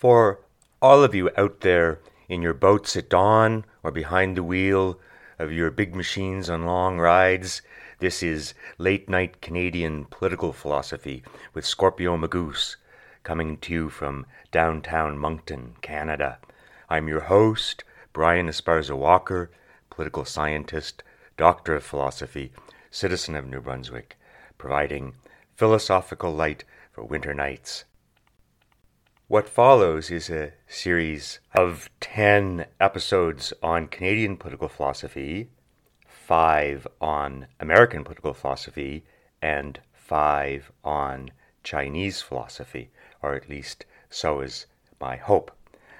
For all of you out there in your boats at dawn or behind the wheel of your big machines on long rides, this is Late Night Canadian Political Philosophy with Scorpio Magoose, coming to you from downtown Moncton, Canada. I'm your host, Brian Esparza Walker, political scientist, doctor of philosophy, citizen of New Brunswick, providing philosophical light for winter nights. What follows is a series of 10 episodes on Canadian political philosophy, 5 on American political philosophy, and 5 on Chinese philosophy, or at least so is my hope.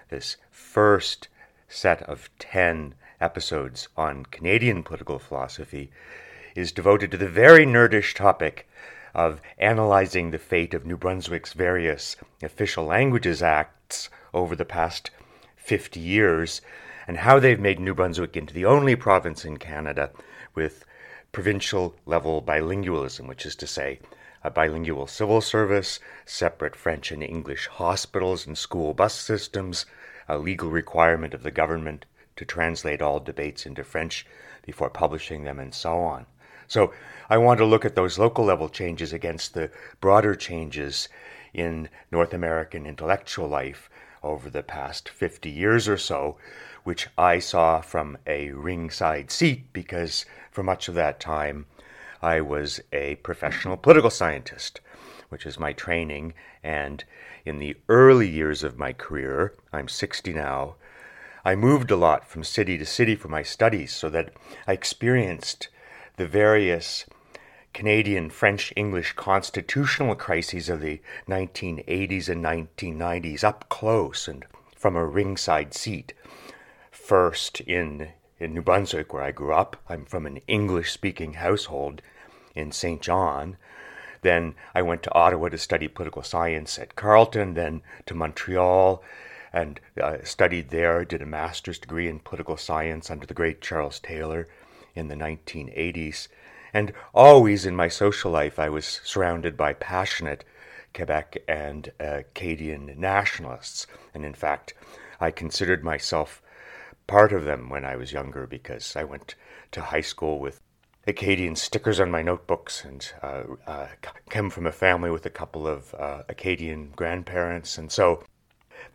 This first set of 10 episodes on Canadian political philosophy is devoted to the very nerdish topic of analyzing the fate of New Brunswick's various official languages acts over the past 50 years and how they've made New Brunswick into the only province in Canada with provincial level bilingualism, which is to say, a bilingual civil service, separate French and English hospitals and school bus systems, a legal requirement of the government to translate all debates into French before publishing them, and so on. So I want to look at those local level changes against the broader changes in North American intellectual life over the past 50 years or so, which I saw from a ringside seat because for much of that time I was a professional political scientist, which is my training. And in the early years of my career, I'm 60 now, I moved a lot from city to city for my studies so that I experienced the various Canadian, French, English constitutional crises of the 1980s and 1990s up close and from a ringside seat. First in, in New Brunswick, where I grew up, I'm from an English speaking household in St. John. Then I went to Ottawa to study political science at Carleton, then to Montreal and uh, studied there, did a master's degree in political science under the great Charles Taylor in the 1980s. And always in my social life, I was surrounded by passionate Quebec and uh, Acadian nationalists. And in fact, I considered myself part of them when I was younger because I went to high school with Acadian stickers on my notebooks and uh, uh, came from a family with a couple of uh, Acadian grandparents. And so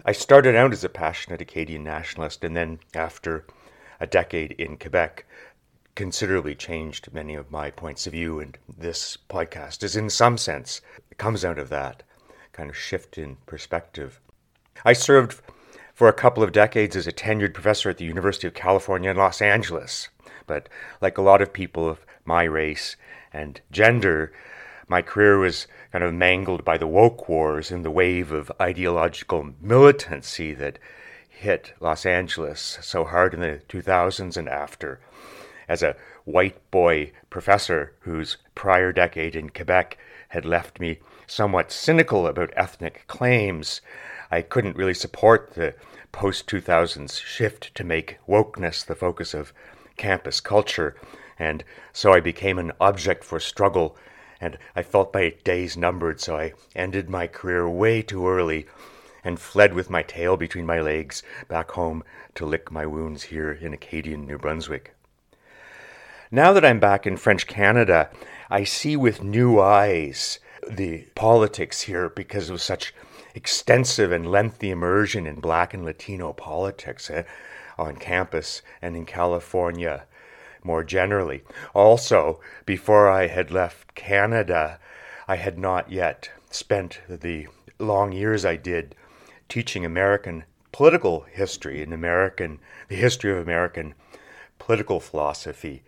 I started out as a passionate Acadian nationalist, and then after a decade in Quebec, considerably changed many of my points of view, and this podcast is, in some sense, comes out of that kind of shift in perspective. I served for a couple of decades as a tenured professor at the University of California in Los Angeles, but like a lot of people of my race and gender, my career was kind of mangled by the woke wars and the wave of ideological militancy that hit Los Angeles so hard in the 2000s and after as a white boy professor whose prior decade in Quebec had left me somewhat cynical about ethnic claims, I couldn't really support the post 2000s shift to make wokeness the focus of campus culture, and so I became an object for struggle, and I felt my days numbered, so I ended my career way too early and fled with my tail between my legs back home to lick my wounds here in Acadian New Brunswick. Now that I'm back in French Canada, I see with new eyes the politics here because of such extensive and lengthy immersion in black and Latino politics eh, on campus and in California more generally. Also, before I had left Canada, I had not yet spent the long years I did teaching American political history and American the history of American political philosophy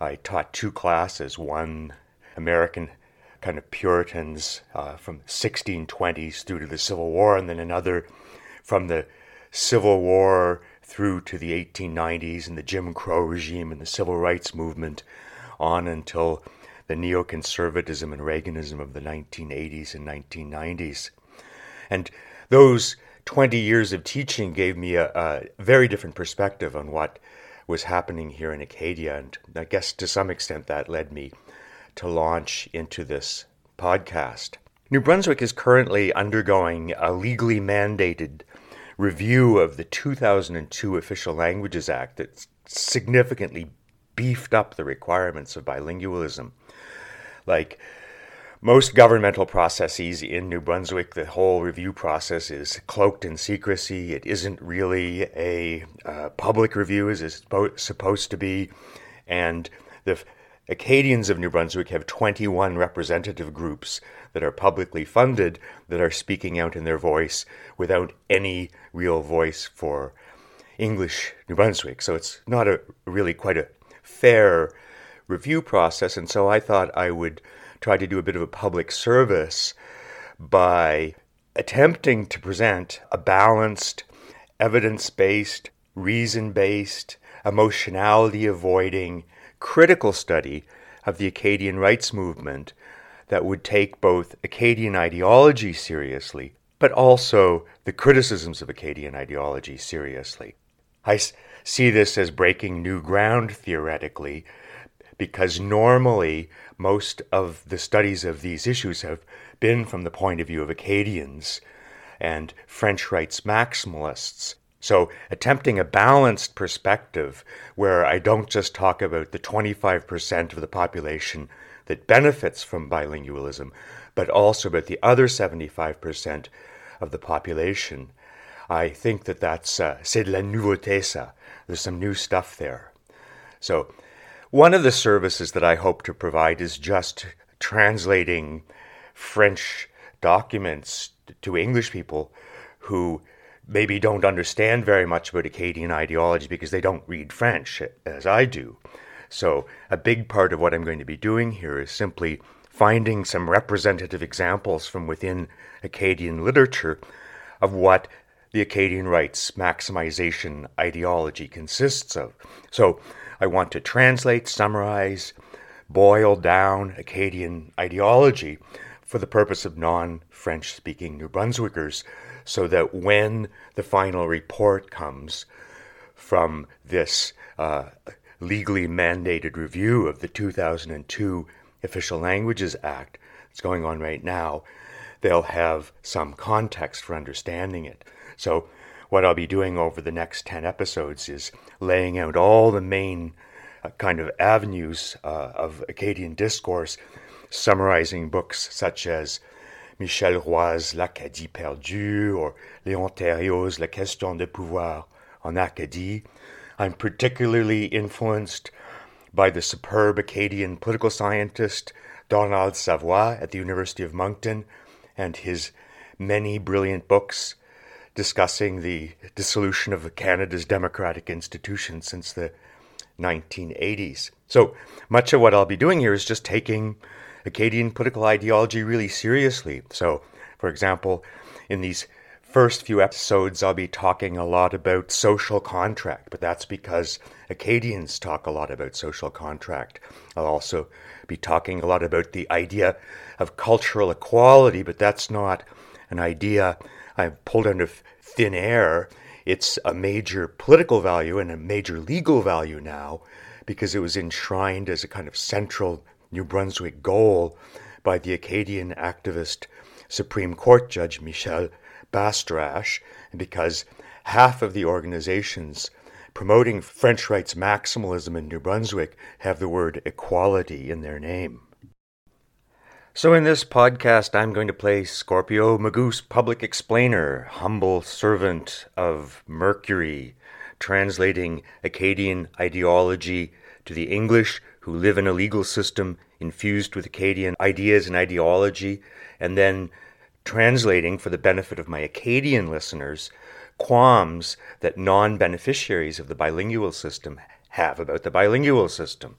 I taught two classes one American kind of Puritans uh, from 1620s through to the Civil War, and then another from the Civil War through to the 1890s and the Jim Crow regime and the Civil Rights Movement on until the neoconservatism and Reaganism of the 1980s and 1990s. And those 20 years of teaching gave me a, a very different perspective on what was happening here in Acadia. And I guess to some extent that led me to launch into this podcast. New Brunswick is currently undergoing a legally mandated review of the 2002 Official Languages Act that significantly beefed up the requirements of bilingualism. Like most governmental processes in New Brunswick, the whole review process is cloaked in secrecy. It isn't really a uh, public review as it's supposed to be. And the Acadians of New Brunswick have 21 representative groups that are publicly funded that are speaking out in their voice without any real voice for English New Brunswick. So it's not a really quite a fair review process. And so I thought I would try to do a bit of a public service by attempting to present a balanced, evidence based, reason based, emotionality avoiding, critical study of the Acadian rights movement that would take both Acadian ideology seriously, but also the criticisms of Acadian ideology seriously. I see this as breaking new ground theoretically, because normally most of the studies of these issues have been from the point of view of Acadians and French rights maximalists. So, attempting a balanced perspective where I don't just talk about the 25% of the population that benefits from bilingualism, but also about the other 75% of the population. I think that that's uh, c'est de la nouveauté ça. There's some new stuff there. So, one of the services that I hope to provide is just translating French documents to English people who maybe don't understand very much about Acadian ideology because they don't read French as I do. So, a big part of what I'm going to be doing here is simply finding some representative examples from within Acadian literature of what the Acadian rights maximization ideology consists of. So, I want to translate, summarize, boil down Acadian ideology for the purpose of non French speaking New Brunswickers so that when the final report comes from this uh, legally mandated review of the 2002 Official Languages Act that's going on right now, they'll have some context for understanding it. So, what I'll be doing over the next 10 episodes is laying out all the main uh, kind of avenues uh, of Acadian discourse, summarizing books such as Michel Roy's L'Acadie perdue or Léon Thériault's La question de pouvoir en Acadie. I'm particularly influenced by the superb Acadian political scientist Donald Savoie at the University of Moncton and his many brilliant books discussing the dissolution of Canada's democratic institutions since the 1980s. So much of what I'll be doing here is just taking Acadian political ideology really seriously. So, for example, in these first few episodes, I'll be talking a lot about social contract, but that's because Acadians talk a lot about social contract. I'll also be talking a lot about the idea of cultural equality, but that's not an idea I've pulled out of thin air. It's a major political value and a major legal value now because it was enshrined as a kind of central New Brunswick goal by the Acadian activist Supreme Court Judge Michel Bastarache, because half of the organizations promoting French rights maximalism in New Brunswick have the word equality in their name. So, in this podcast, I'm going to play Scorpio Magoose, public explainer, humble servant of Mercury, translating Acadian ideology to the English who live in a legal system infused with Acadian ideas and ideology, and then translating for the benefit of my Acadian listeners qualms that non beneficiaries of the bilingual system have about the bilingual system.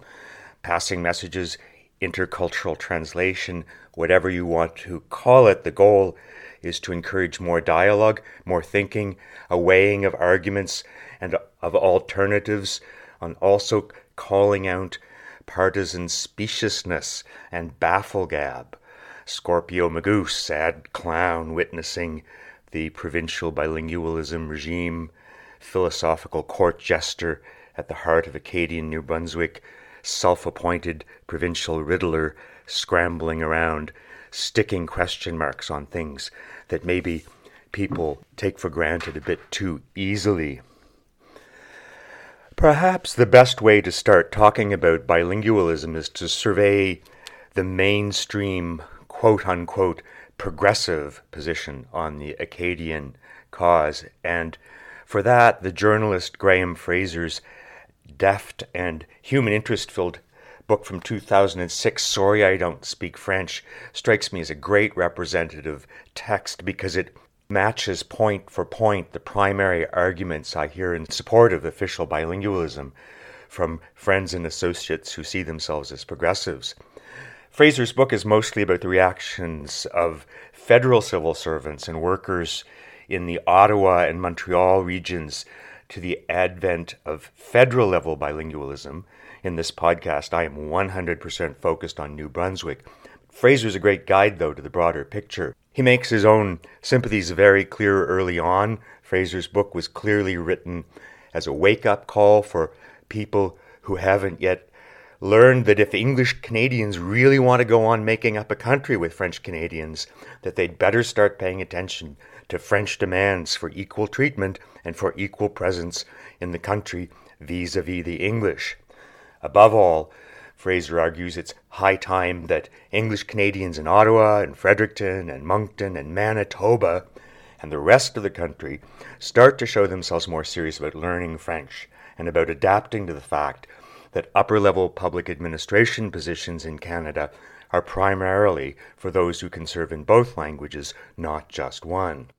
Passing messages, intercultural translation, whatever you want to call it, the goal is to encourage more dialogue, more thinking, a weighing of arguments and of alternatives, and also calling out partisan speciousness and bafflegab. Scorpio Magoose, sad clown witnessing the provincial bilingualism regime, philosophical court jester at the heart of Acadian New Brunswick, self appointed provincial riddler scrambling around, sticking question marks on things that maybe people take for granted a bit too easily. Perhaps the best way to start talking about bilingualism is to survey the mainstream, quote unquote, progressive position on the Acadian cause. And for that, the journalist Graham Fraser's deft and human interest filled book from 2006, Sorry I Don't Speak French, strikes me as a great representative text because it matches point for point the primary arguments I hear in support of official bilingualism from friends and associates who see themselves as progressives. Fraser's book is mostly about the reactions of federal civil servants and workers in the Ottawa and Montreal regions to the advent of federal level bilingualism. In this podcast, I am 100% focused on New Brunswick. Fraser's a great guide, though, to the broader picture. He makes his own sympathies very clear early on. Fraser's book was clearly written as a wake up call for people who haven't yet learned that if English Canadians really want to go on making up a country with French Canadians, that they'd better start paying attention to French demands for equal treatment and for equal presence in the country vis a vis the English. Above all, Fraser argues it's high time that English Canadians in Ottawa and Fredericton and Moncton and Manitoba and the rest of the country start to show themselves more serious about learning French and about adapting to the fact that upper level public administration positions in Canada are primarily for those who can serve in both languages, not just one.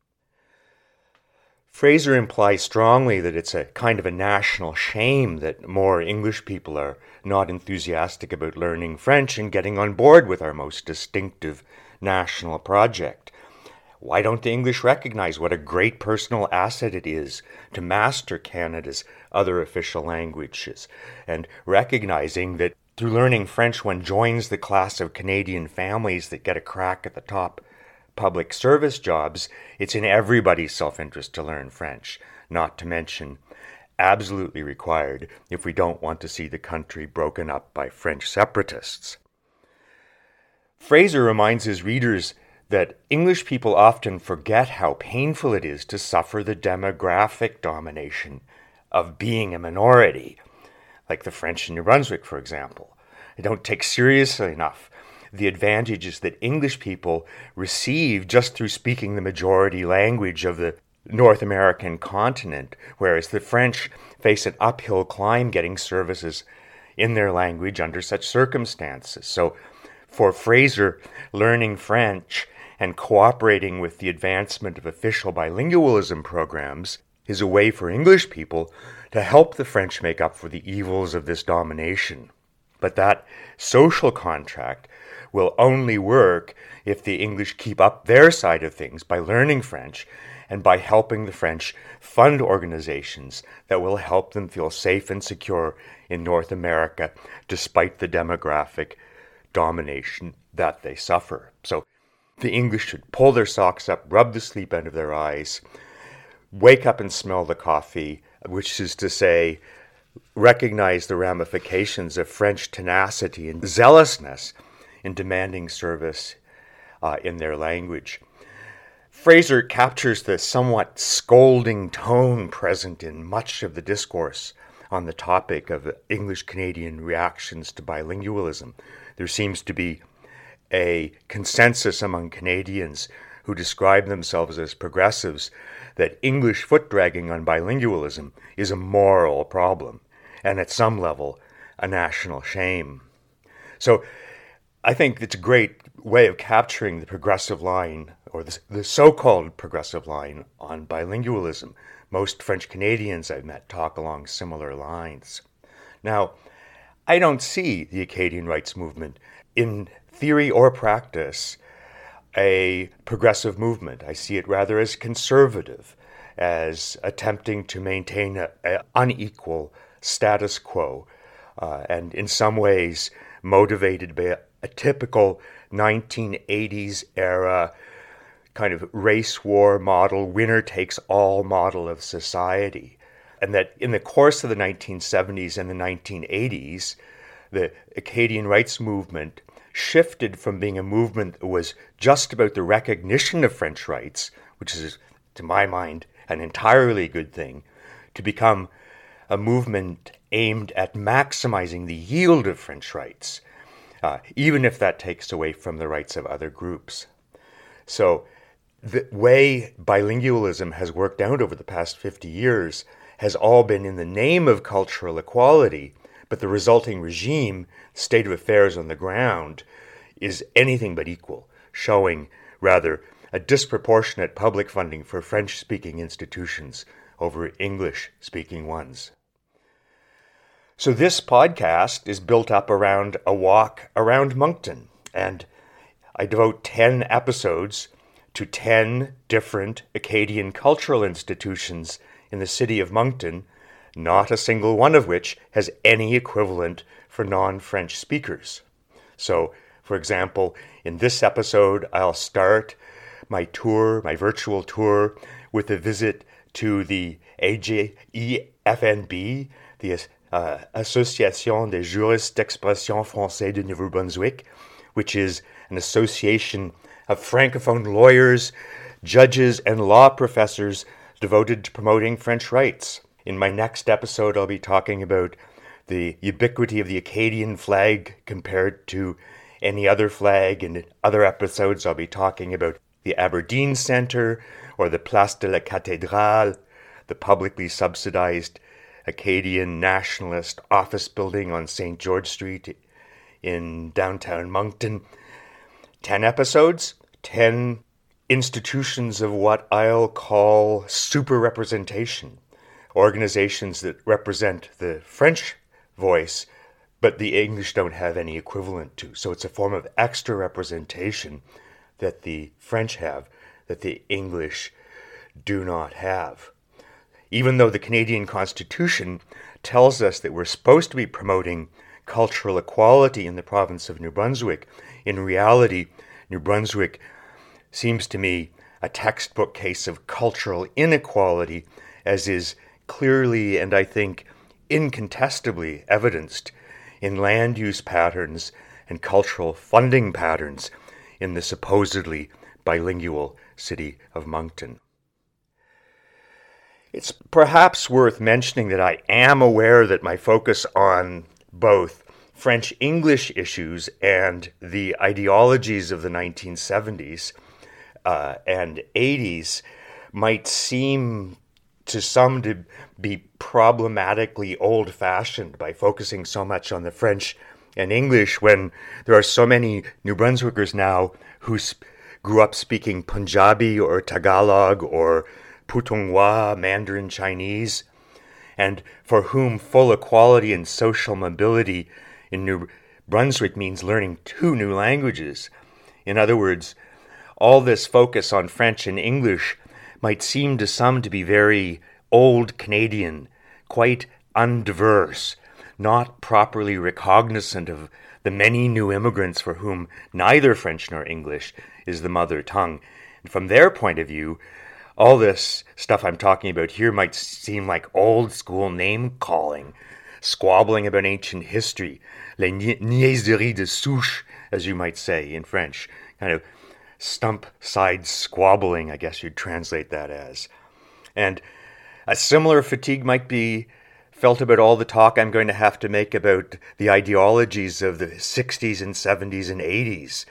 Fraser implies strongly that it's a kind of a national shame that more English people are not enthusiastic about learning French and getting on board with our most distinctive national project. Why don't the English recognize what a great personal asset it is to master Canada's other official languages and recognizing that through learning French one joins the class of Canadian families that get a crack at the top public service jobs, it's in everybody's self interest to learn French, not to mention absolutely required if we don't want to see the country broken up by French separatists. Fraser reminds his readers that English people often forget how painful it is to suffer the demographic domination of being a minority, like the French in New Brunswick, for example. They don't take seriously enough the advantages that English people receive just through speaking the majority language of the North American continent, whereas the French face an uphill climb getting services in their language under such circumstances. So, for Fraser, learning French and cooperating with the advancement of official bilingualism programs is a way for English people to help the French make up for the evils of this domination. But that social contract will only work if the English keep up their side of things by learning French and by helping the French fund organizations that will help them feel safe and secure in North America despite the demographic domination that they suffer. So the English should pull their socks up, rub the sleep out of their eyes, wake up and smell the coffee, which is to say, recognize the ramifications of French tenacity and zealousness in demanding service uh, in their language. Fraser captures the somewhat scolding tone present in much of the discourse on the topic of English Canadian reactions to bilingualism. There seems to be a consensus among Canadians who describe themselves as progressives that English foot dragging on bilingualism is a moral problem and at some level a national shame. So I think it's a great way of capturing the progressive line, or the, the so called progressive line, on bilingualism. Most French Canadians I've met talk along similar lines. Now, I don't see the Acadian rights movement in theory or practice a progressive movement. I see it rather as conservative, as attempting to maintain an unequal status quo, uh, and in some ways motivated by a typical 1980s era kind of race war model, winner takes all model of society. And that in the course of the 1970s and the 1980s, the Acadian rights movement shifted from being a movement that was just about the recognition of French rights, which is to my mind, an entirely good thing, to become a movement aimed at maximizing the yield of French rights, uh, even if that takes away from the rights of other groups. So, the way bilingualism has worked out over the past 50 years has all been in the name of cultural equality, but the resulting regime, state of affairs on the ground, is anything but equal, showing, rather, a disproportionate public funding for French speaking institutions over English speaking ones. So, this podcast is built up around a walk around Moncton, and I devote 10 episodes to 10 different Acadian cultural institutions in the city of Moncton, not a single one of which has any equivalent for non French speakers. So, for example, in this episode, I'll start my tour, my virtual tour, with a visit to the AJEFNB, the uh, Association des juristes d'expression français de Nouveau Brunswick, which is an association of francophone lawyers, judges, and law professors devoted to promoting French rights. In my next episode, I'll be talking about the ubiquity of the Acadian flag compared to any other flag. In other episodes, I'll be talking about the Aberdeen Centre or the Place de la Cathédrale, the publicly subsidized Acadian nationalist office building on St. George Street in downtown Moncton. 10 episodes, 10 institutions of what I'll call super representation, organizations that represent the French voice, but the English don't have any equivalent to. So it's a form of extra representation that the French have that the English do not have. Even though the Canadian Constitution tells us that we're supposed to be promoting cultural equality in the province of New Brunswick, in reality, New Brunswick seems to me a textbook case of cultural inequality, as is clearly and I think incontestably evidenced in land use patterns and cultural funding patterns in the supposedly bilingual city of Moncton. It's perhaps worth mentioning that I am aware that my focus on both French English issues and the ideologies of the 1970s uh, and 80s might seem to some to be problematically old fashioned by focusing so much on the French and English when there are so many New Brunswickers now who sp- grew up speaking Punjabi or Tagalog or Putonghua, Mandarin Chinese, and for whom full equality and social mobility in New Brunswick means learning two new languages. In other words, all this focus on French and English might seem to some to be very old Canadian, quite undiverse, not properly recognizant of the many new immigrants for whom neither French nor English is the mother tongue. And from their point of view, all this stuff I'm talking about here might seem like old school name calling, squabbling about ancient history, les niaiseries de souche, as you might say in French, kind of stump side squabbling, I guess you'd translate that as. And a similar fatigue might be felt about all the talk I'm going to have to make about the ideologies of the 60s and 70s and 80s.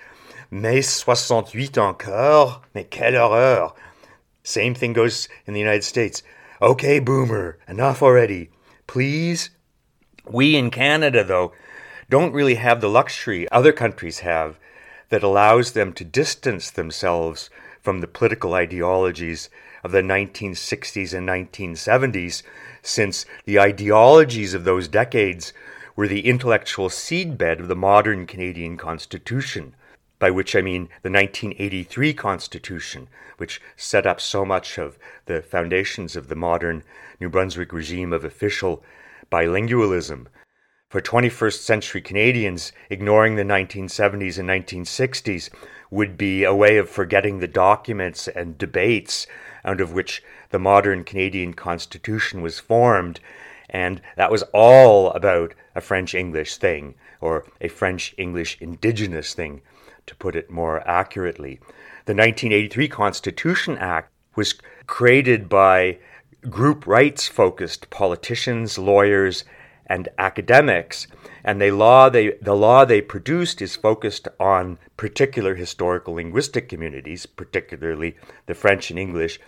Mais 68 encore, mais quelle horreur! Same thing goes in the United States. Okay, boomer, enough already. Please? We in Canada, though, don't really have the luxury other countries have that allows them to distance themselves from the political ideologies of the 1960s and 1970s, since the ideologies of those decades were the intellectual seedbed of the modern Canadian Constitution, by which I mean the 1983 Constitution, which set up so much of the foundations of the modern New Brunswick regime of official bilingualism for 21st century Canadians, ignoring the 1970s and 1960s would be a way of forgetting the documents and debates out of which the modern Canadian Constitution was formed. And that was all about a French English thing, or a French English indigenous thing, to put it more accurately. The 1983 Constitution Act was created by group rights focused politicians, lawyers, and academics. And the law they, the law they produced is focused on particular historical linguistic communities, particularly the French and English,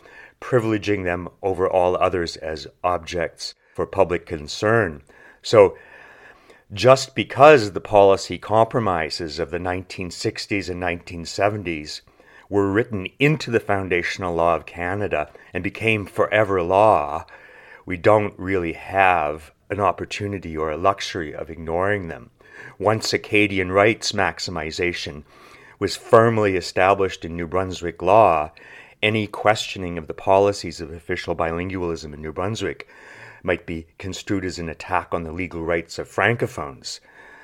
privileging them over all others as objects for public concern. So, just because the policy compromises of the 1960s and 1970s were written into the foundational law of Canada and became forever law, we don't really have an opportunity or a luxury of ignoring them. Once Acadian rights maximization was firmly established in New Brunswick law, any questioning of the policies of official bilingualism in New Brunswick might be construed as an attack on the legal rights of francophones,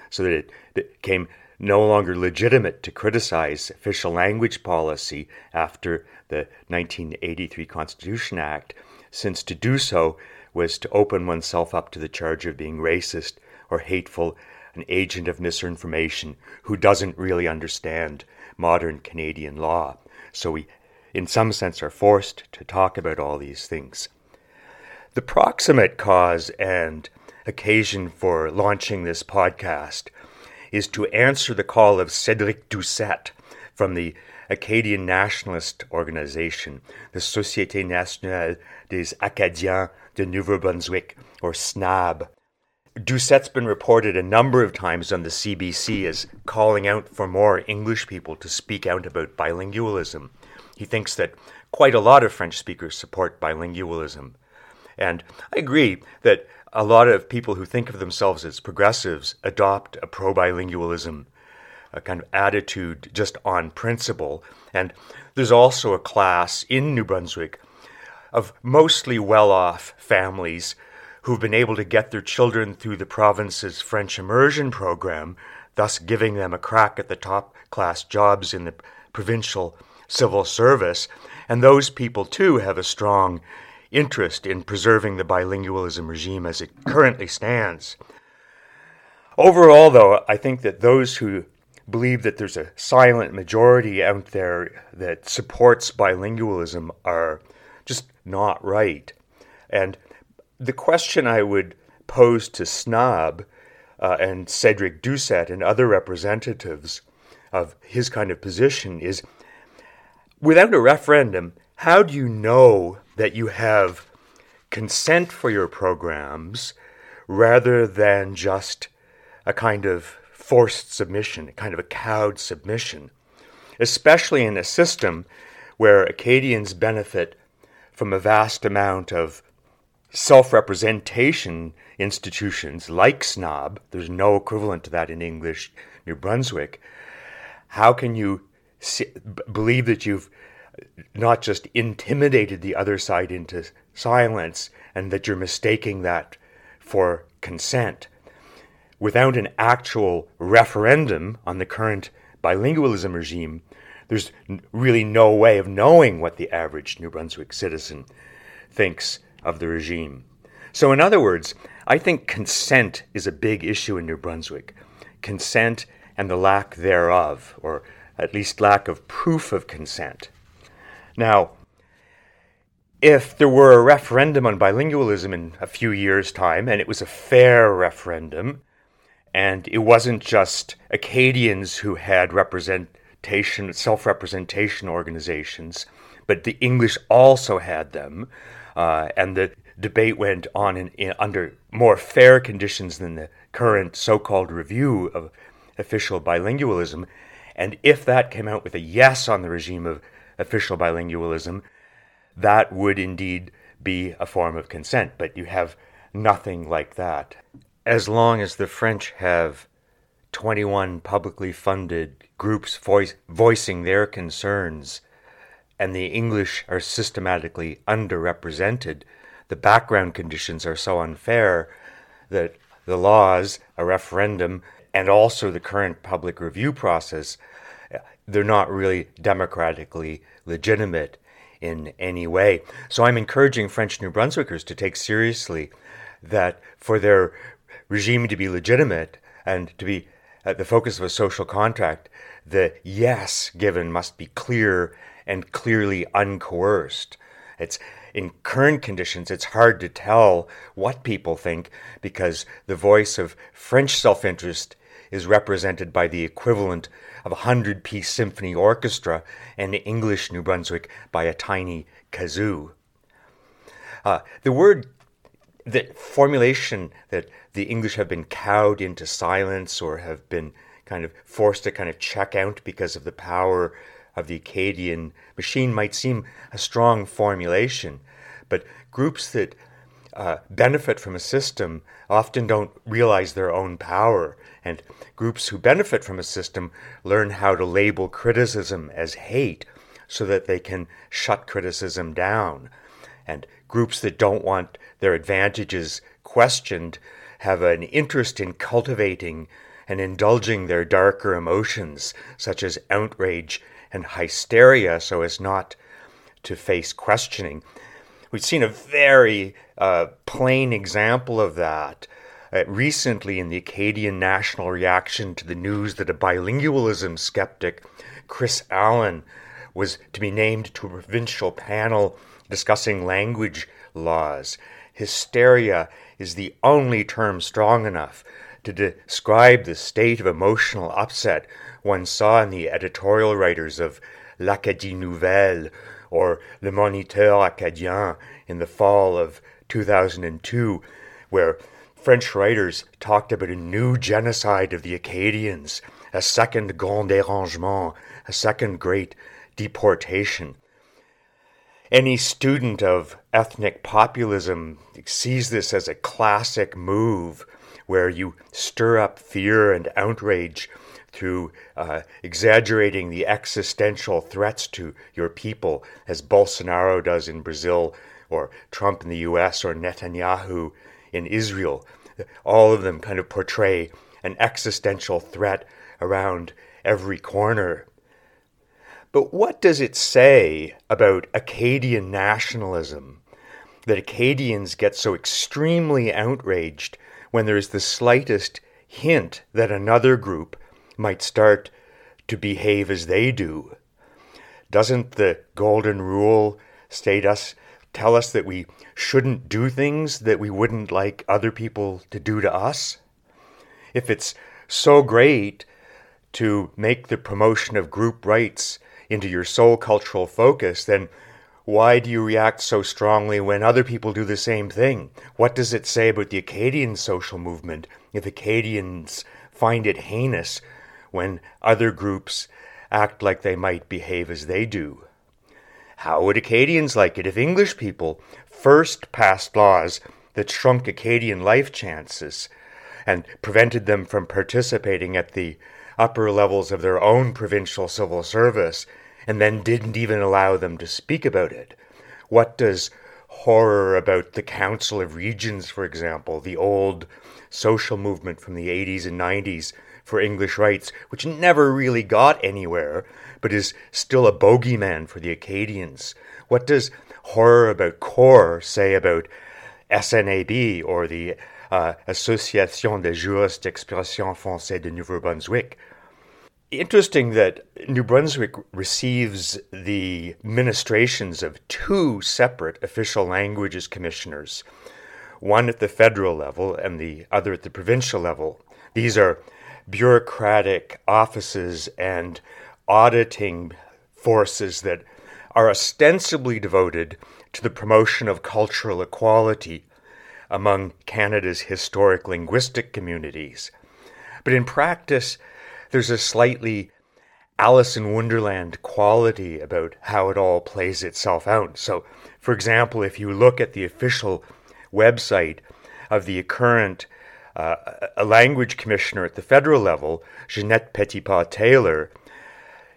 so that it became no longer legitimate to criticize official language policy after the 1983 Constitution Act, since to do so was to open oneself up to the charge of being racist or hateful, an agent of misinformation who doesn't really understand modern Canadian law. So we, in some sense, are forced to talk about all these things. The proximate cause and occasion for launching this podcast is to answer the call of Cédric Doucet from the Acadian nationalist organization, the Société Nationale des Acadiens de Nouveau-Brunswick, or SNAB. Doucet's been reported a number of times on the CBC as calling out for more English people to speak out about bilingualism. He thinks that quite a lot of French speakers support bilingualism. And I agree that a lot of people who think of themselves as progressives adopt a pro bilingualism a kind of attitude just on principle. And there's also a class in New Brunswick of mostly well off families who've been able to get their children through the province's French immersion program, thus giving them a crack at the top class jobs in the provincial civil service. And those people, too, have a strong interest in preserving the bilingualism regime as it currently stands. Overall, though, I think that those who believe that there's a silent majority out there that supports bilingualism are just not right. And the question I would pose to Snob uh, and Cedric Doucet and other representatives of his kind of position is without a referendum, how do you know that you have consent for your programs rather than just a kind of forced submission, a kind of a cowed submission, especially in a system where Acadians benefit from a vast amount of self representation institutions like SNOB. There's no equivalent to that in English New Brunswick. How can you see, believe that you've not just intimidated the other side into silence and that you're mistaking that for consent. Without an actual referendum on the current bilingualism regime, there's really no way of knowing what the average New Brunswick citizen thinks of the regime. So, in other words, I think consent is a big issue in New Brunswick. Consent and the lack thereof, or at least lack of proof of consent. Now, if there were a referendum on bilingualism in a few years' time, and it was a fair referendum, and it wasn't just Acadians who had representation, self representation organizations, but the English also had them, uh, and the debate went on in, in, under more fair conditions than the current so called review of official bilingualism. And if that came out with a yes on the regime of official bilingualism, that would indeed be a form of consent, but you have nothing like that. As long as the French have 21 publicly funded groups voice, voicing their concerns, and the English are systematically underrepresented, the background conditions are so unfair that the laws, a referendum, and also the current public review process they're not really democratically legitimate in any way. So I'm encouraging French New Brunswickers to take seriously that for their regime to be legitimate and to be at the focus of a social contract, the yes given must be clear and clearly uncoerced. It's in current conditions, it's hard to tell what people think because the voice of French self interest is represented by the equivalent of a hundred piece symphony orchestra and English New Brunswick by a tiny kazoo. Uh, the word, the formulation that the English have been cowed into silence or have been kind of forced to kind of check out because of the power of the Acadian machine might seem a strong formulation, but groups that uh, benefit from a system often don't realize their own power, and groups who benefit from a system learn how to label criticism as hate so that they can shut criticism down. And groups that don't want their advantages questioned have an interest in cultivating and indulging their darker emotions, such as outrage and hysteria so as not to face questioning. We've seen a very uh, plain example of that uh, recently in the Acadian national reaction to the news that a bilingualism skeptic, Kris Allen, was to be named to a provincial panel discussing language laws. Hysteria is the only term strong enough to describe the state of emotional upset one saw in the editorial writers of L'Acadie Nouvelle or Le Moniteur Acadien in the fall of 2002, where French writers talked about a new genocide of the Acadians, a second Grand Dérangement, a second great deportation. Any student of ethnic populism sees this as a classic move where you stir up fear and outrage through uh, exaggerating the existential threats to your people, as Bolsonaro does in Brazil, or Trump in the US, or Netanyahu in Israel. All of them kind of portray an existential threat around every corner. But what does it say about Acadian nationalism that Acadians get so extremely outraged when there is the slightest hint that another group might start to behave as they do. Doesn't the golden rule state us tell us that we shouldn't do things that we wouldn't like other people to do to us? If it's so great to make the promotion of group rights into your sole cultural focus, then why do you react so strongly when other people do the same thing? What does it say about the Acadian social movement if Acadians find it heinous when other groups act like they might behave as they do. How would Acadians like it if English people first passed laws that shrunk Acadian life chances and prevented them from participating at the upper levels of their own provincial civil service and then didn't even allow them to speak about it? What does horror about the Council of Regions, for example, the old social movement from the 80s and 90s for English rights, which never really got anywhere, but is still a bogeyman for the Acadians? What does horror about CORE say about SNAB or the uh, Association des juristes d'expression français de Nouveau-Brunswick? Interesting that New Brunswick receives the ministrations of two separate official languages commissioners, one at the federal level and the other at the provincial level. These are bureaucratic offices and auditing forces that are ostensibly devoted to the promotion of cultural equality among Canada's historic linguistic communities. But in practice, there's a slightly Alice in Wonderland quality about how it all plays itself out. So, for example, if you look at the official website of the current uh, a language commissioner at the federal level, Ginette Petitpas Taylor,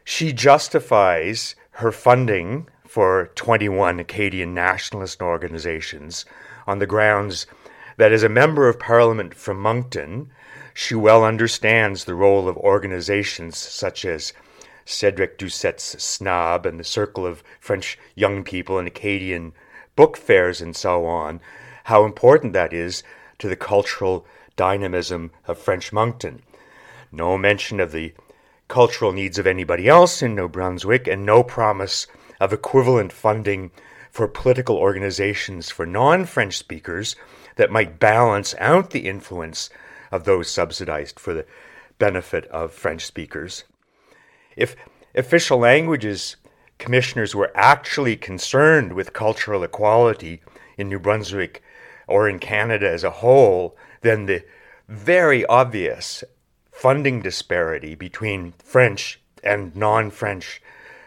she justifies her funding for 21 Acadian nationalist organizations on the grounds that as a member of parliament from Moncton, she well understands the role of organizations such as Cedric Doucet's Snob and the Circle of French Young People and Acadian book fairs and so on, how important that is to the cultural dynamism of French Moncton. No mention of the cultural needs of anybody else in New Brunswick, and no promise of equivalent funding for political organizations for non French speakers that might balance out the influence of those subsidized for the benefit of French speakers. If official languages commissioners were actually concerned with cultural equality in New Brunswick or in Canada as a whole, then the very obvious funding disparity between French and non French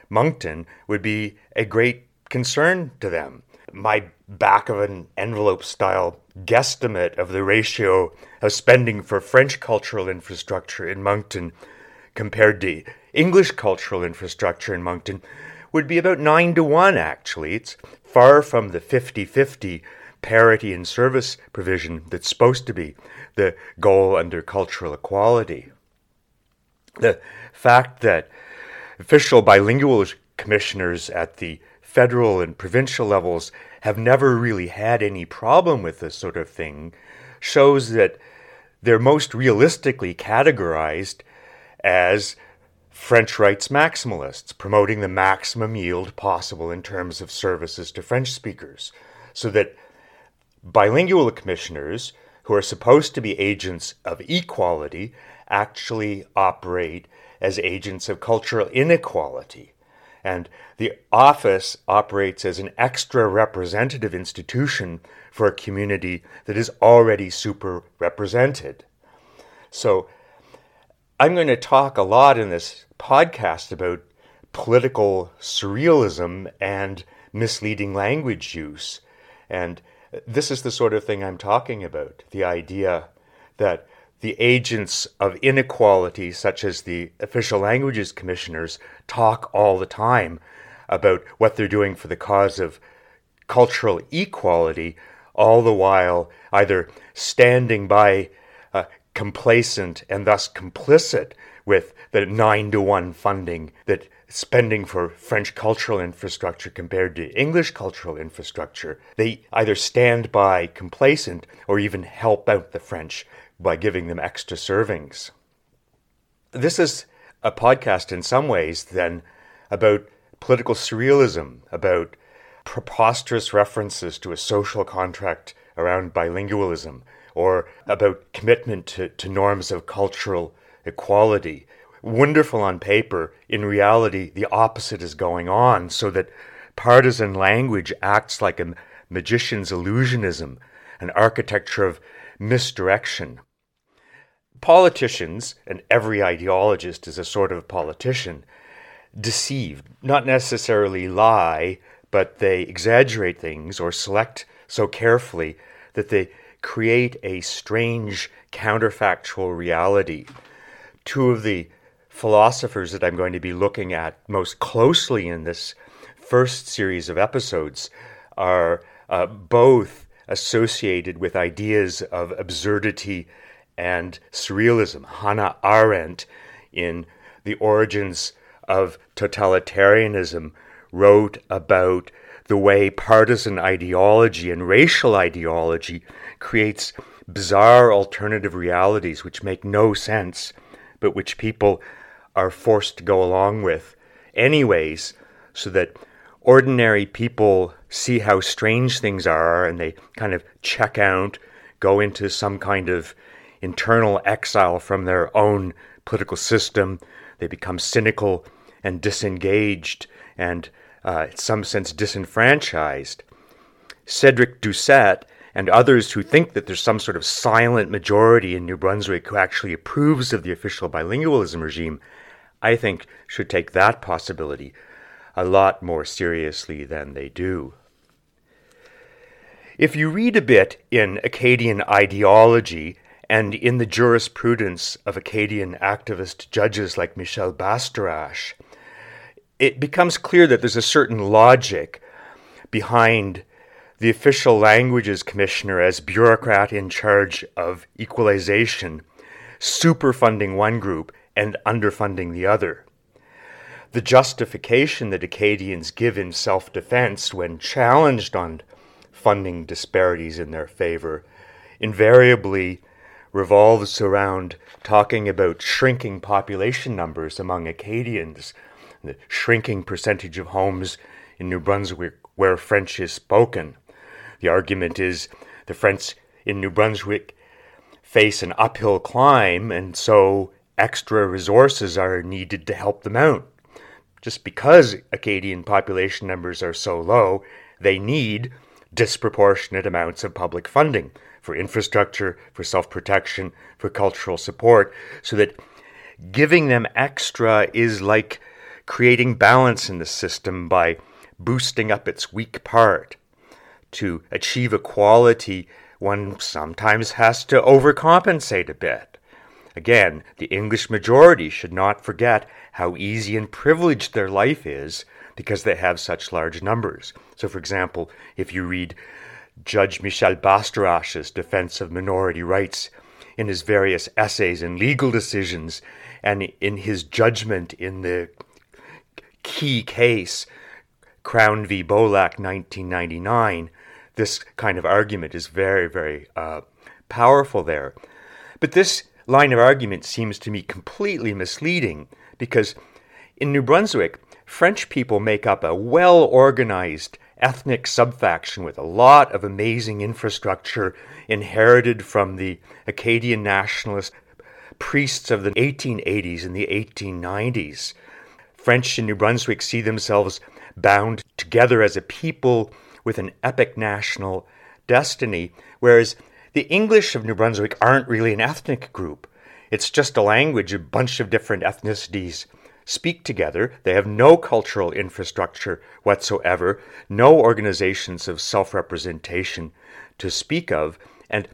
Moncton would be a great concern to them. My back of an envelope style guesstimate of the ratio of spending for French cultural infrastructure in Moncton compared to English cultural infrastructure in Moncton would be about 9 to 1, actually. It's far from the 50 50 parity in service provision that's supposed to be the goal under cultural equality. The fact that official bilingual commissioners at the federal and provincial levels have never really had any problem with this sort of thing shows that they're most realistically categorized as French rights maximalists, promoting the maximum yield possible in terms of services to French speakers, so that bilingual commissioners, who are supposed to be agents of equality, actually operate as agents of cultural inequality. And the office operates as an extra representative institution for a community that is already super represented. So, I'm going to talk a lot in this podcast about political surrealism and misleading language use. And this is the sort of thing I'm talking about. The idea that the agents of inequality, such as the official languages commissioners, talk all the time about what they're doing for the cause of cultural equality, all the while either standing by uh, complacent and thus complicit with the nine to one funding that spending for French cultural infrastructure compared to English cultural infrastructure. They either stand by complacent or even help out the French by giving them extra servings. This is a podcast in some ways then about political surrealism, about preposterous references to a social contract around bilingualism, or about commitment to, to norms of cultural equality. Wonderful on paper, in reality, the opposite is going on, so that partisan language acts like a magician's illusionism, an architecture of misdirection. Politicians, and every ideologist is a sort of politician, deceive, not necessarily lie, but they exaggerate things or select so carefully that they create a strange counterfactual reality. Two of the philosophers that I'm going to be looking at most closely in this first series of episodes are uh, both associated with ideas of absurdity and surrealism. Hannah Arendt, in The Origins of Totalitarianism, wrote about the way partisan ideology and racial ideology creates bizarre alternative realities which make no sense, but which people are forced to go along with anyways, so that ordinary people see how strange things are and they kind of check out, go into some kind of internal exile from their own political system. They become cynical and disengaged and, uh, in some sense, disenfranchised. Cedric Doucet and others who think that there's some sort of silent majority in New Brunswick who actually approves of the official bilingualism regime, I think should take that possibility a lot more seriously than they do. If you read a bit in Acadian ideology and in the jurisprudence of Acadian activist judges like Michel Bastarache, it becomes clear that there's a certain logic behind the official languages commissioner as bureaucrat in charge of equalization, superfunding one group and underfunding the other. The justification that Acadians give in self defense when challenged on funding disparities in their favor invariably revolves around talking about shrinking population numbers among Acadians, the shrinking percentage of homes in New Brunswick where French is spoken. The argument is the French in New Brunswick face an uphill climb, and so extra resources are needed to help them out. Just because Acadian population numbers are so low, they need disproportionate amounts of public funding for infrastructure, for self protection, for cultural support, so that giving them extra is like creating balance in the system by boosting up its weak part. To achieve equality, one sometimes has to overcompensate a bit. Again, the English majority should not forget how easy and privileged their life is because they have such large numbers. So, for example, if you read Judge Michel Bastarache's defense of minority rights in his various essays and legal decisions, and in his judgment in the key case, Crown v. Beaulac 1999, this kind of argument is very, very uh, powerful there. But this line of argument seems to me completely misleading because in New Brunswick, French people make up a well organized ethnic subfaction with a lot of amazing infrastructure inherited from the Acadian nationalist priests of the 1880s and the 1890s. French in New Brunswick see themselves bound together as a people with an epic national destiny, whereas the English of New Brunswick aren't really an ethnic group. It's just a language a bunch of different ethnicities speak together. They have no cultural infrastructure whatsoever, no organizations of self representation to speak of. And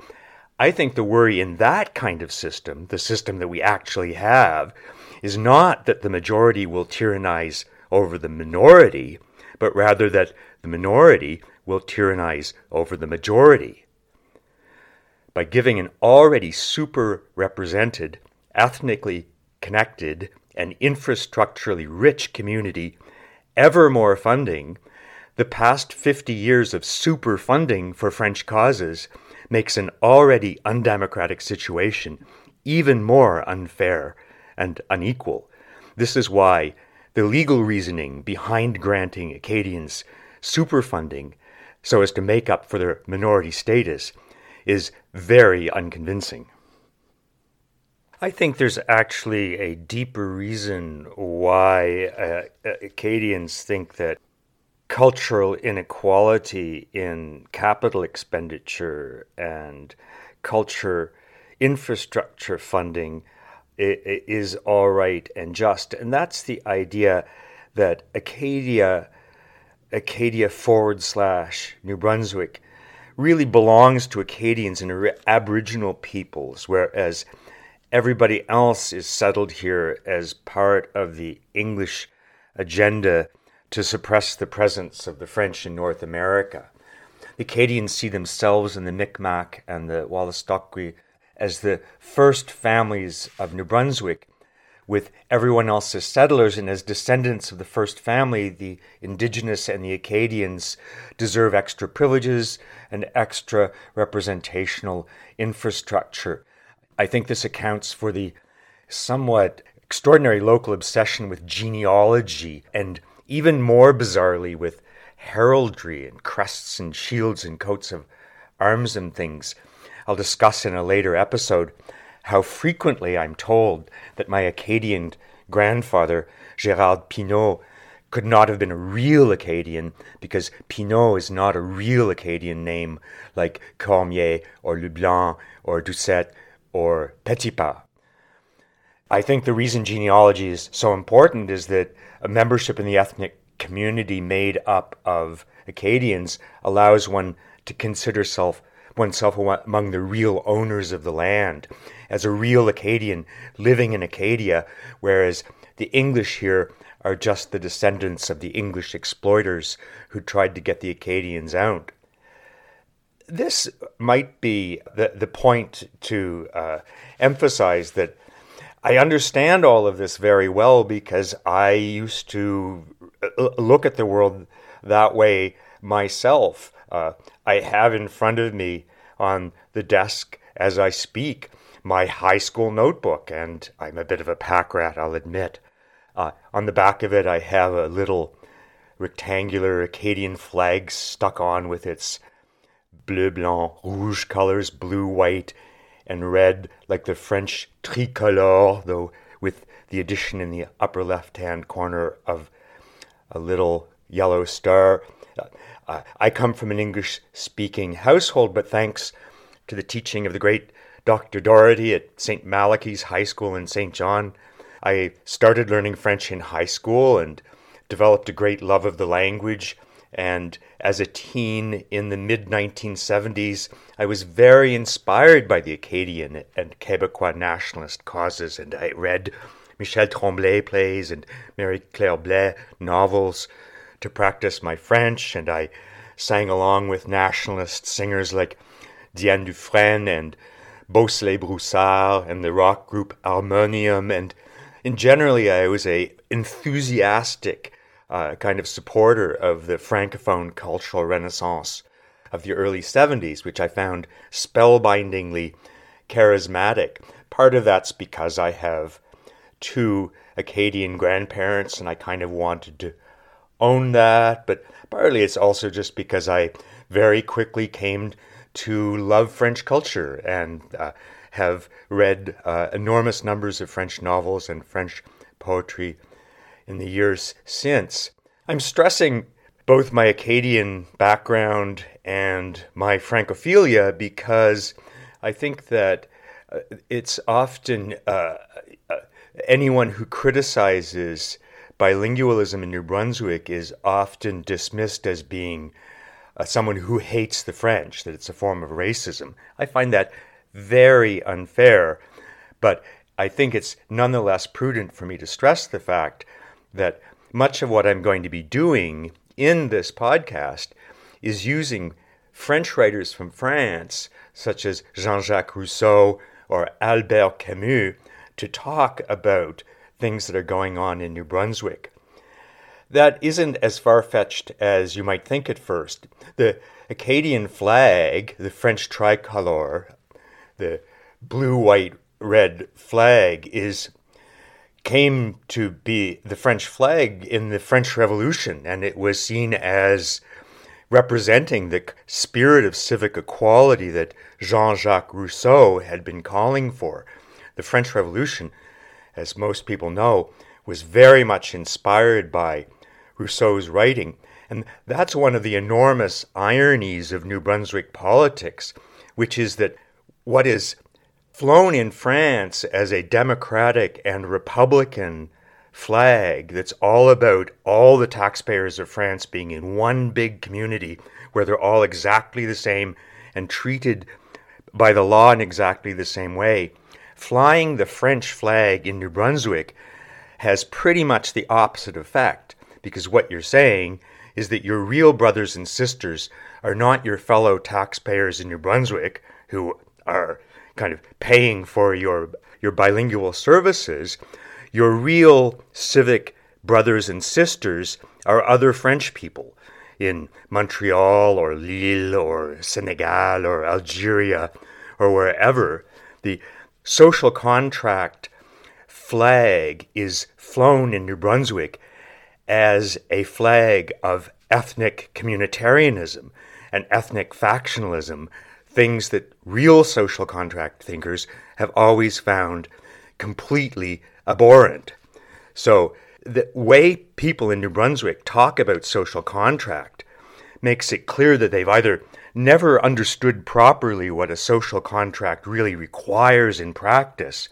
I think the worry in that kind of system, the system that we actually have, is not that the majority will tyrannize over the minority, but rather that the minority will tyrannize over the majority. By giving an already super represented, ethnically connected, and infrastructurally rich community ever more funding, the past 50 years of super funding for French causes makes an already undemocratic situation even more unfair and unequal. This is why the legal reasoning behind granting Acadians superfunding so as to make up for their minority status is very unconvincing. I think there's actually a deeper reason why uh, Acadians think that cultural inequality in capital expenditure and culture infrastructure funding is all right and just. And that's the idea that Acadia, Acadia forward slash New Brunswick, really belongs to Acadians and Aboriginal peoples, whereas everybody else is settled here as part of the English agenda to suppress the presence of the French in North America. The Acadians see themselves and the Micmac and the Wolastoqey as the first families of New Brunswick, with everyone else as settlers, and as descendants of the first family, the Indigenous and the Acadians deserve extra privileges and extra representational infrastructure. I think this accounts for the somewhat extraordinary local obsession with genealogy and even more bizarrely with heraldry and crests and shields and coats of arms and things. I'll discuss in a later episode how frequently I'm told that my Acadian grandfather, Gérard Pinault, could not have been a real Acadian because Pinault is not a real Acadian name like Cormier or Leblanc or Doucet or Petitpas. I think the reason genealogy is so important is that a membership in the ethnic community made up of Acadians allows one to consider self oneself among the real owners of the land as a real Acadian living in Acadia, whereas the English here are just the descendants of the English exploiters who tried to get the Acadians out. This might be the, the point to uh, emphasize that I understand all of this very well because I used to uh, look at the world that way myself. Uh, I have in front of me on the desk as I speak my high school notebook, and I'm a bit of a pack rat, I'll admit. Uh, on the back of it, I have a little rectangular Acadian flag stuck on with its bleu blanc rouge colors, blue, white, and red, like the French tricolore, though with the addition in the upper left hand corner of a little yellow star. Uh, I come from an English speaking household, but thanks to the teaching of the great Dr. Doherty at St. Malachy's High School in St. John, I started learning French in high school and developed a great love of the language. And as a teen in the mid 1970s, I was very inspired by the Acadian and Quebecois nationalist causes, and I read Michel Tremblay plays and Marie Claire Blais novels to practice my French, and I sang along with nationalist singers like Diane Dufresne and Beausoleil Broussard and the rock group Harmonium, and in generally I was a enthusiastic uh, kind of supporter of the francophone cultural renaissance of the early 70s, which I found spellbindingly charismatic. Part of that's because I have two Acadian grandparents and I kind of wanted to own that, but partly it's also just because I very quickly came to love French culture and uh, have read uh, enormous numbers of French novels and French poetry in the years since. I'm stressing both my Acadian background and my Francophilia because I think that uh, it's often uh, uh, anyone who criticizes bilingualism in New Brunswick is often dismissed as being uh, someone who hates the French, that it's a form of racism. I find that very unfair, but I think it's nonetheless prudent for me to stress the fact that much of what I'm going to be doing in this podcast is using French writers from France, such as Jean Jacques Rousseau or Albert Camus, to talk about things that are going on in New Brunswick. That isn't as far fetched as you might think at first. The Acadian flag, the French tricolor, the blue, white, red flag, is came to be the French flag in the French Revolution, and it was seen as representing the spirit of civic equality that Jean Jacques Rousseau had been calling for. The French Revolution, as most people know, was very much inspired by Rousseau's writing. And that's one of the enormous ironies of New Brunswick politics, which is that what is flown in France as a democratic and republican flag that's all about all the taxpayers of France being in one big community where they're all exactly the same and treated by the law in exactly the same way. Flying the French flag in New Brunswick has pretty much the opposite effect because what you're saying is that your real brothers and sisters are not your fellow taxpayers in New Brunswick who are kind of paying for your your bilingual services, your real civic brothers and sisters are other French people in Montreal or Lille or Senegal or Algeria or wherever. The social contract flag is flown in New Brunswick as a flag of ethnic communitarianism and ethnic factionalism things that real social contract thinkers have always found completely abhorrent. So, the way people in New Brunswick talk about social contract makes it clear that they've either never understood properly what a social contract really requires in practice,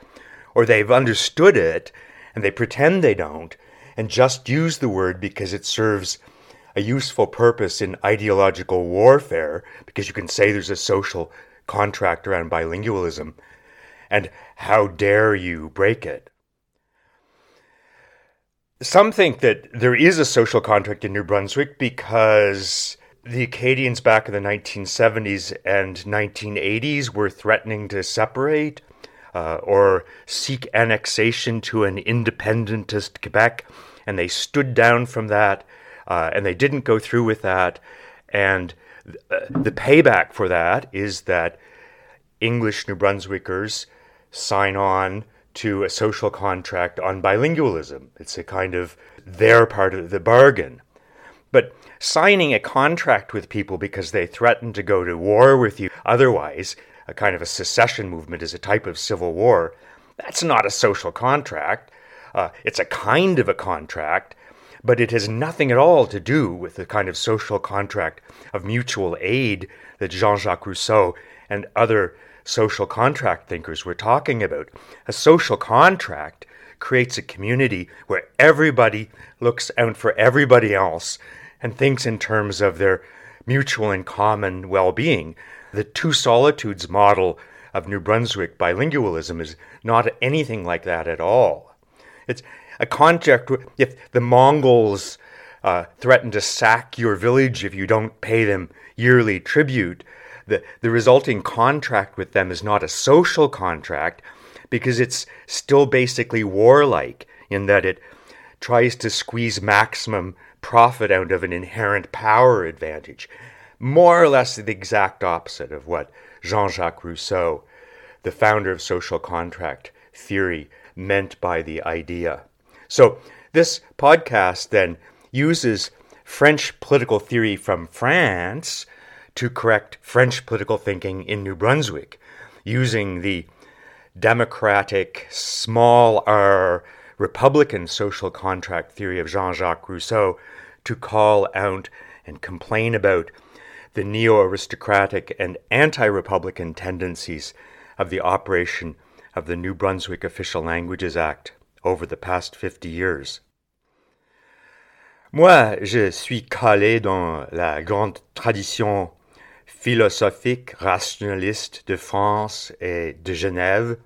or they've understood it and they pretend they don't and just use the word because it serves a useful purpose in ideological warfare because you can say there's a social contract around bilingualism. And how dare you break it? Some think that there is a social contract in New Brunswick because the Acadians back in the 1970s and 1980s were threatening to separate uh, or seek annexation to an independentist Quebec, and they stood down from that uh, and they didn't go through with that. And uh, the payback for that is that English New Brunswickers sign on to a social contract on bilingualism. It's a kind of their part of the bargain. But signing a contract with people because they threaten to go to war with you otherwise, a kind of a secession movement is a type of civil war, that's not a social contract. Uh, it's a kind of a contract, but it has nothing at all to do with the kind of social contract of mutual aid that Jean Jacques Rousseau and other social contract thinkers were talking about. A social contract creates a community where everybody looks out for everybody else and thinks in terms of their mutual and common well being. The two solitudes model of New Brunswick bilingualism is not anything like that at all. It's a contract. If the Mongols uh, threaten to sack your village if you don't pay them yearly tribute, the, the resulting contract with them is not a social contract because it's still basically warlike in that it tries to squeeze maximum profit out of an inherent power advantage. More or less the exact opposite of what Jean Jacques Rousseau, the founder of social contract theory, meant by the idea. So, this podcast then uses French political theory from France to correct French political thinking in New Brunswick, using the democratic, small r, Republican social contract theory of Jean Jacques Rousseau to call out and complain about the neo aristocratic and anti Republican tendencies of the operation of the New Brunswick Official Languages Act over the past 50 years. Moi, je suis calé dans la grande tradition philosophique rationaliste de France et de Genève,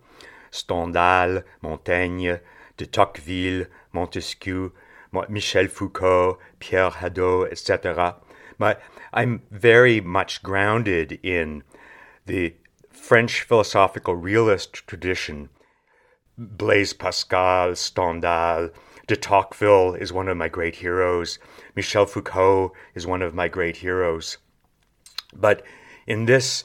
Stendhal, Montaigne, de Tocqueville, Montesquieu, Michel Foucault, Pierre Hadot, etc. But I'm very much grounded in the French philosophical realist tradition. Blaise Pascal, Stendhal, de Tocqueville is one of my great heroes. Michel Foucault is one of my great heroes. But in this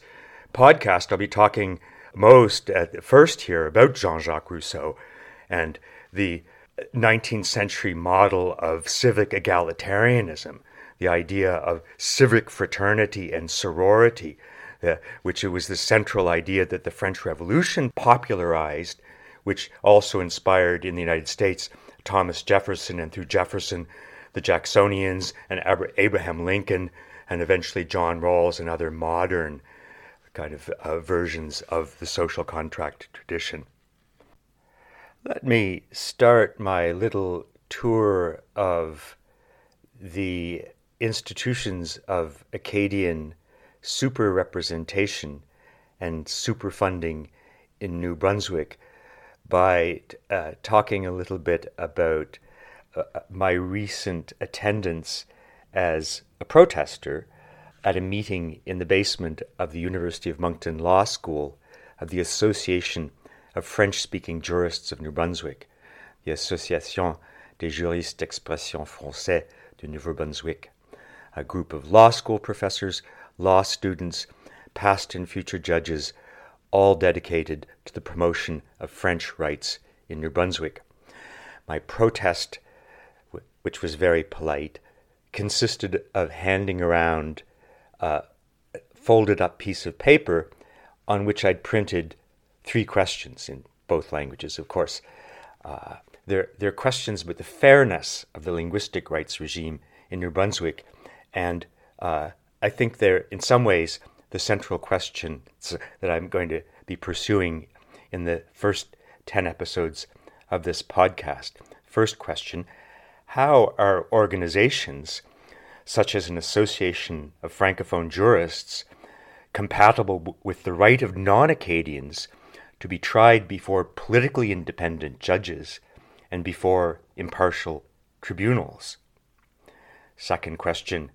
podcast, I'll be talking most at first here about Jean Jacques Rousseau and the 19th century model of civic egalitarianism, the idea of civic fraternity and sorority, uh, which it was the central idea that the French Revolution popularized, which also inspired in the United States Thomas Jefferson, and through Jefferson, the Jacksonians and Abraham Lincoln, and eventually John Rawls and other modern kind of uh, versions of the social contract tradition. Let me start my little tour of the institutions of Acadian super representation and super funding in New Brunswick by uh, talking a little bit about uh, my recent attendance as a protester at a meeting in the basement of the University of Moncton Law School of the Association of French speaking Jurists of New Brunswick, the Association des Juristes d'Expression Français de Nouveau-Brunswick, a group of law school professors, law students, past and future judges, all dedicated to the promotion of French rights in New Brunswick. My protest, which was very polite, consisted of handing around a folded up piece of paper on which I'd printed three questions in both languages, of course. Uh, they're, they're questions about the fairness of the linguistic rights regime in New Brunswick, and uh, I think they're, in some ways, the central question that I'm going to be pursuing in the first 10 episodes of this podcast. First question How are organizations, such as an association of Francophone jurists, compatible with the right of non Acadians to be tried before politically independent judges and before impartial tribunals? Second question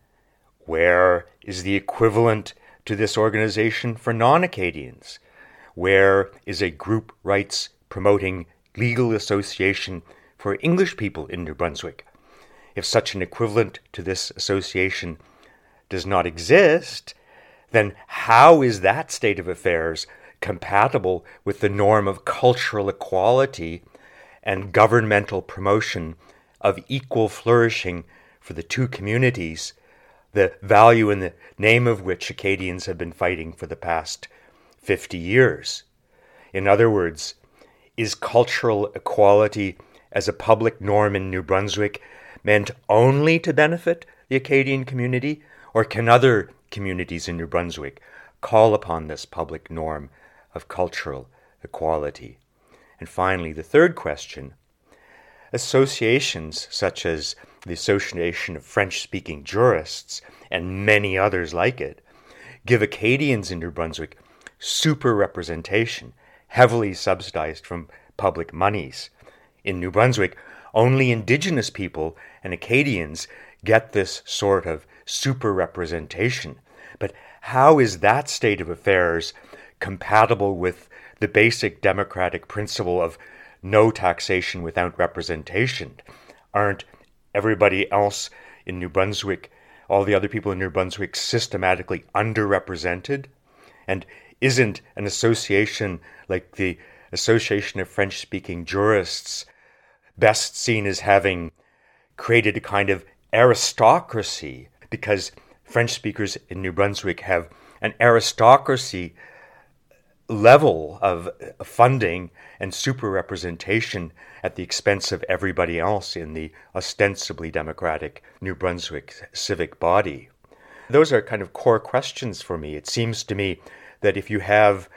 Where is the equivalent to this organization for non Acadians? Where is a group rights promoting legal association for English people in New Brunswick? If such an equivalent to this association does not exist, then how is that state of affairs compatible with the norm of cultural equality and governmental promotion of equal flourishing for the two communities, the value in the name of which Acadians have been fighting for the past 50 years. In other words, is cultural equality as a public norm in New Brunswick meant only to benefit the Acadian community, or can other communities in New Brunswick call upon this public norm of cultural equality? And finally, the third question associations such as the Association of French speaking Jurists and many others like it give Acadians in New Brunswick super representation, heavily subsidized from public monies. In New Brunswick, only Indigenous people and Acadians get this sort of super representation. But how is that state of affairs compatible with the basic democratic principle of no taxation without representation? Aren't everybody else in New Brunswick, all the other people in New Brunswick, systematically underrepresented? And isn't an association like the Association of French speaking Jurists best seen as having created a kind of aristocracy because French speakers in New Brunswick have an aristocracy level of uh, funding and super representation at the expense of everybody else in the ostensibly democratic New Brunswick civic body. Those are kind of core questions for me. It seems to me that if you have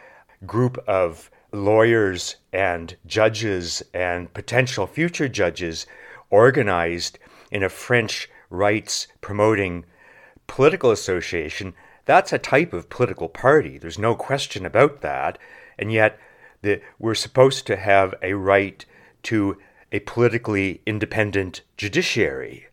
a group of lawyers and judges and potential future judges organized in a French rights promoting political association, that's a type of political party. There's no question about that. And yet, the, we're supposed to have a right to a politically independent judiciary.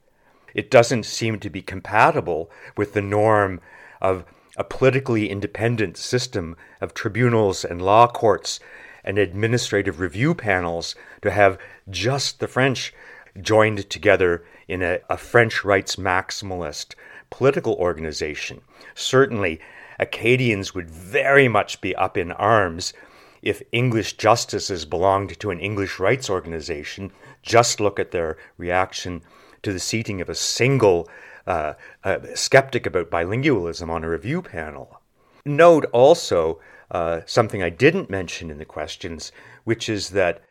It doesn't seem to be compatible with the norm of a politically independent system of tribunals and law courts and administrative review panels to have just the French joined together in a, a French rights maximalist political organization. Certainly, Acadians would very much be up in arms if English justices belonged to an English rights organization. Just look at their reaction to the seating of a single uh, uh, skeptic about bilingualism on a review panel. Note also uh, something I didn't mention in the questions, which is that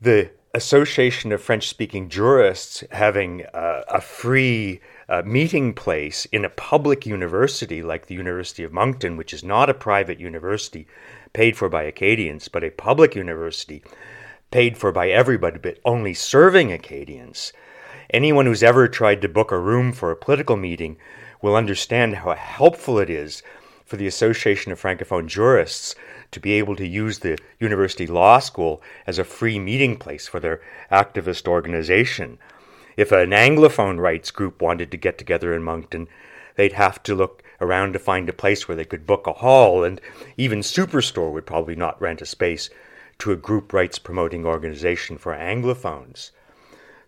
the Association of French speaking jurists having uh, a free uh, meeting place in a public university like the University of Moncton, which is not a private university paid for by Acadians, but a public university paid for by everybody, but only serving Acadians. Anyone who's ever tried to book a room for a political meeting will understand how helpful it is for the Association of Francophone Jurists to be able to use the University Law School as a free meeting place for their activist organization. If an Anglophone rights group wanted to get together in Moncton, they'd have to look around to find a place where they could book a hall, and even Superstore would probably not rent a space to a group rights promoting organization for Anglophones.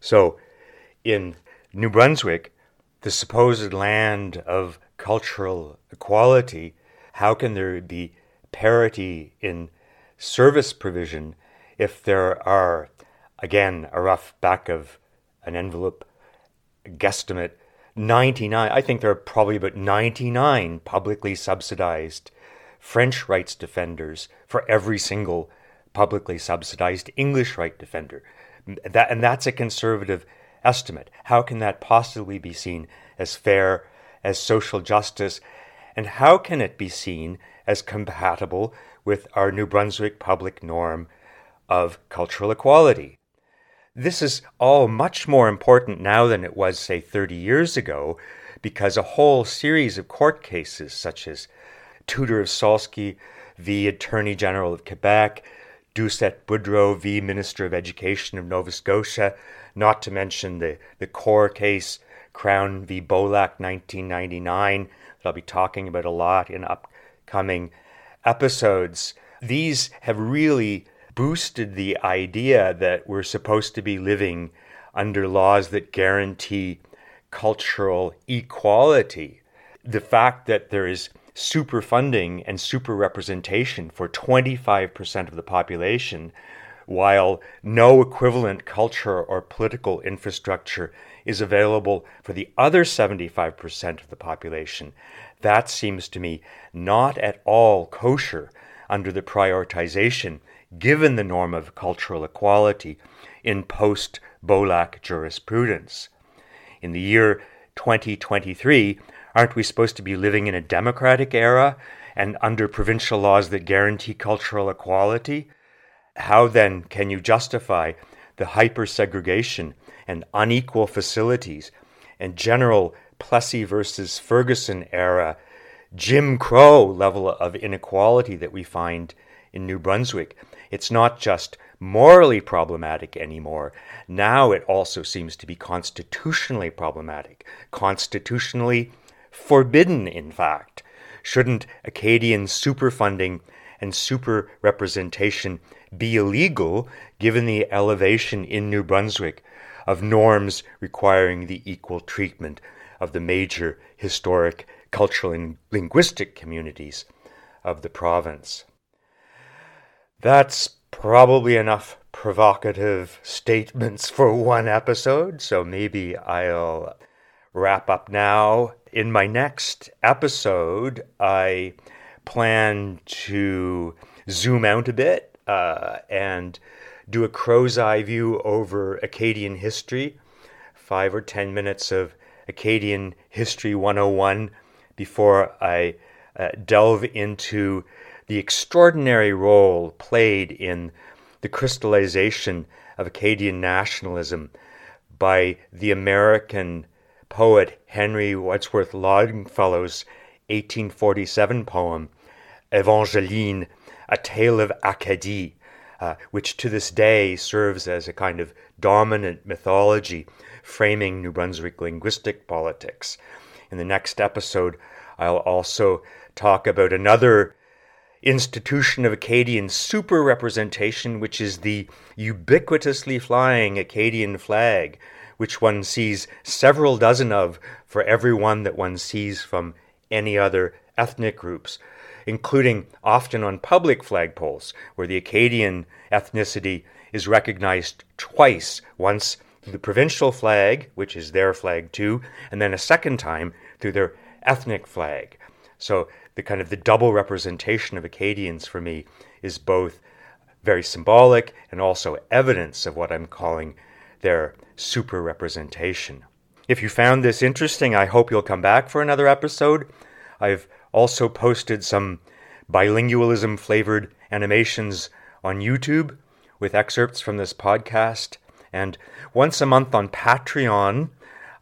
So in New Brunswick, the supposed land of cultural equality, how can there be parity in service provision if there are, again, a rough back of an envelope guesstimate, 99, I think there are probably about 99 publicly subsidized French rights defenders for every single publicly subsidized English right defender. That, and that's a conservative estimate. How can that possibly be seen as fair, as social justice, and how can it be seen as compatible with our New Brunswick public norm of cultural equality? This is all much more important now than it was, say, 30 years ago, because a whole series of court cases, such as Tudor of Solski v. Attorney General of Quebec, Doucet-Boudreau v. Minister of Education of Nova Scotia, not to mention the, the core case, Crown v. Beaulac 1999, that I'll be talking about a lot in upcoming episodes. These have really boosted the idea that we're supposed to be living under laws that guarantee cultural equality. The fact that there is super funding and super representation for 25% of the population while no equivalent culture or political infrastructure is available for the other 75% of the population. That seems to me not at all kosher under the prioritization given the norm of cultural equality in post Beaulac jurisprudence. In the year 2023, aren't we supposed to be living in a democratic era and under provincial laws that guarantee cultural equality? How then can you justify the hyper segregation and unequal facilities and general Plessy versus Ferguson era Jim Crow level of inequality that we find in New Brunswick? It's not just morally problematic anymore. Now it also seems to be constitutionally problematic, constitutionally forbidden, in fact. Shouldn't Acadian superfunding and super representation be illegal given the elevation in New Brunswick of norms requiring the equal treatment of the major historic, cultural, and linguistic communities of the province? That's probably enough provocative statements for one episode, so maybe I'll wrap up now. In my next episode, I plan to zoom out a bit uh, and do a crow's eye view over Acadian history, five or ten minutes of Acadian History 101 before I uh, delve into the extraordinary role played in the crystallization of Acadian nationalism by the American poet Henry Wadsworth Longfellow's 1847 poem, Evangeline, A Tale of Acadie, uh, which to this day serves as a kind of dominant mythology framing New Brunswick linguistic politics. In the next episode, I'll also talk about another institution of Acadian super representation, which is the ubiquitously flying Acadian flag, which one sees several dozen of for every one that one sees from any other ethnic groups, including often on public flagpoles, where the Acadian ethnicity is recognized twice once through the provincial flag, which is their flag too, and then a second time through their ethnic flag. So the kind of the double representation of Acadians for me is both very symbolic and also evidence of what I'm calling their super representation. If you found this interesting, I hope you'll come back for another episode. I've also posted some bilingualism flavored animations on YouTube with excerpts from this podcast. And once a month on Patreon,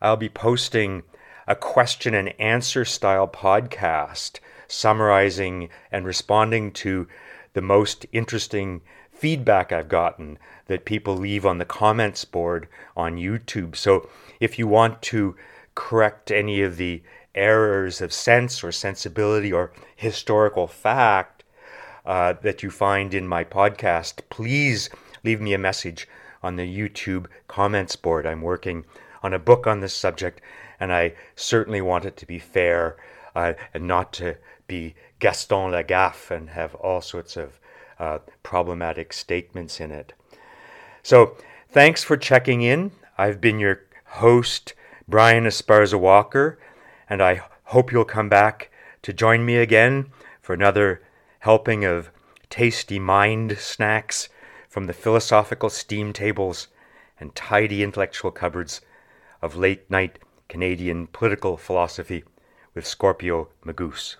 I'll be posting a question and answer style podcast summarizing and responding to the most interesting feedback I've gotten that people leave on the comments board on YouTube. So if you want to correct any of the errors of sense or sensibility or historical fact uh, that you find in my podcast, please leave me a message on the YouTube comments board. I'm working on a book on this subject, and I certainly want it to be fair uh, and not to be Gaston Lagaffe and have all sorts of uh, problematic statements in it. So, thanks for checking in. I've been your host, Brian Esparza Walker, and I hope you'll come back to join me again for another helping of tasty mind snacks from the philosophical steam tables and tidy intellectual cupboards of late night Canadian political philosophy with Scorpio Magoose.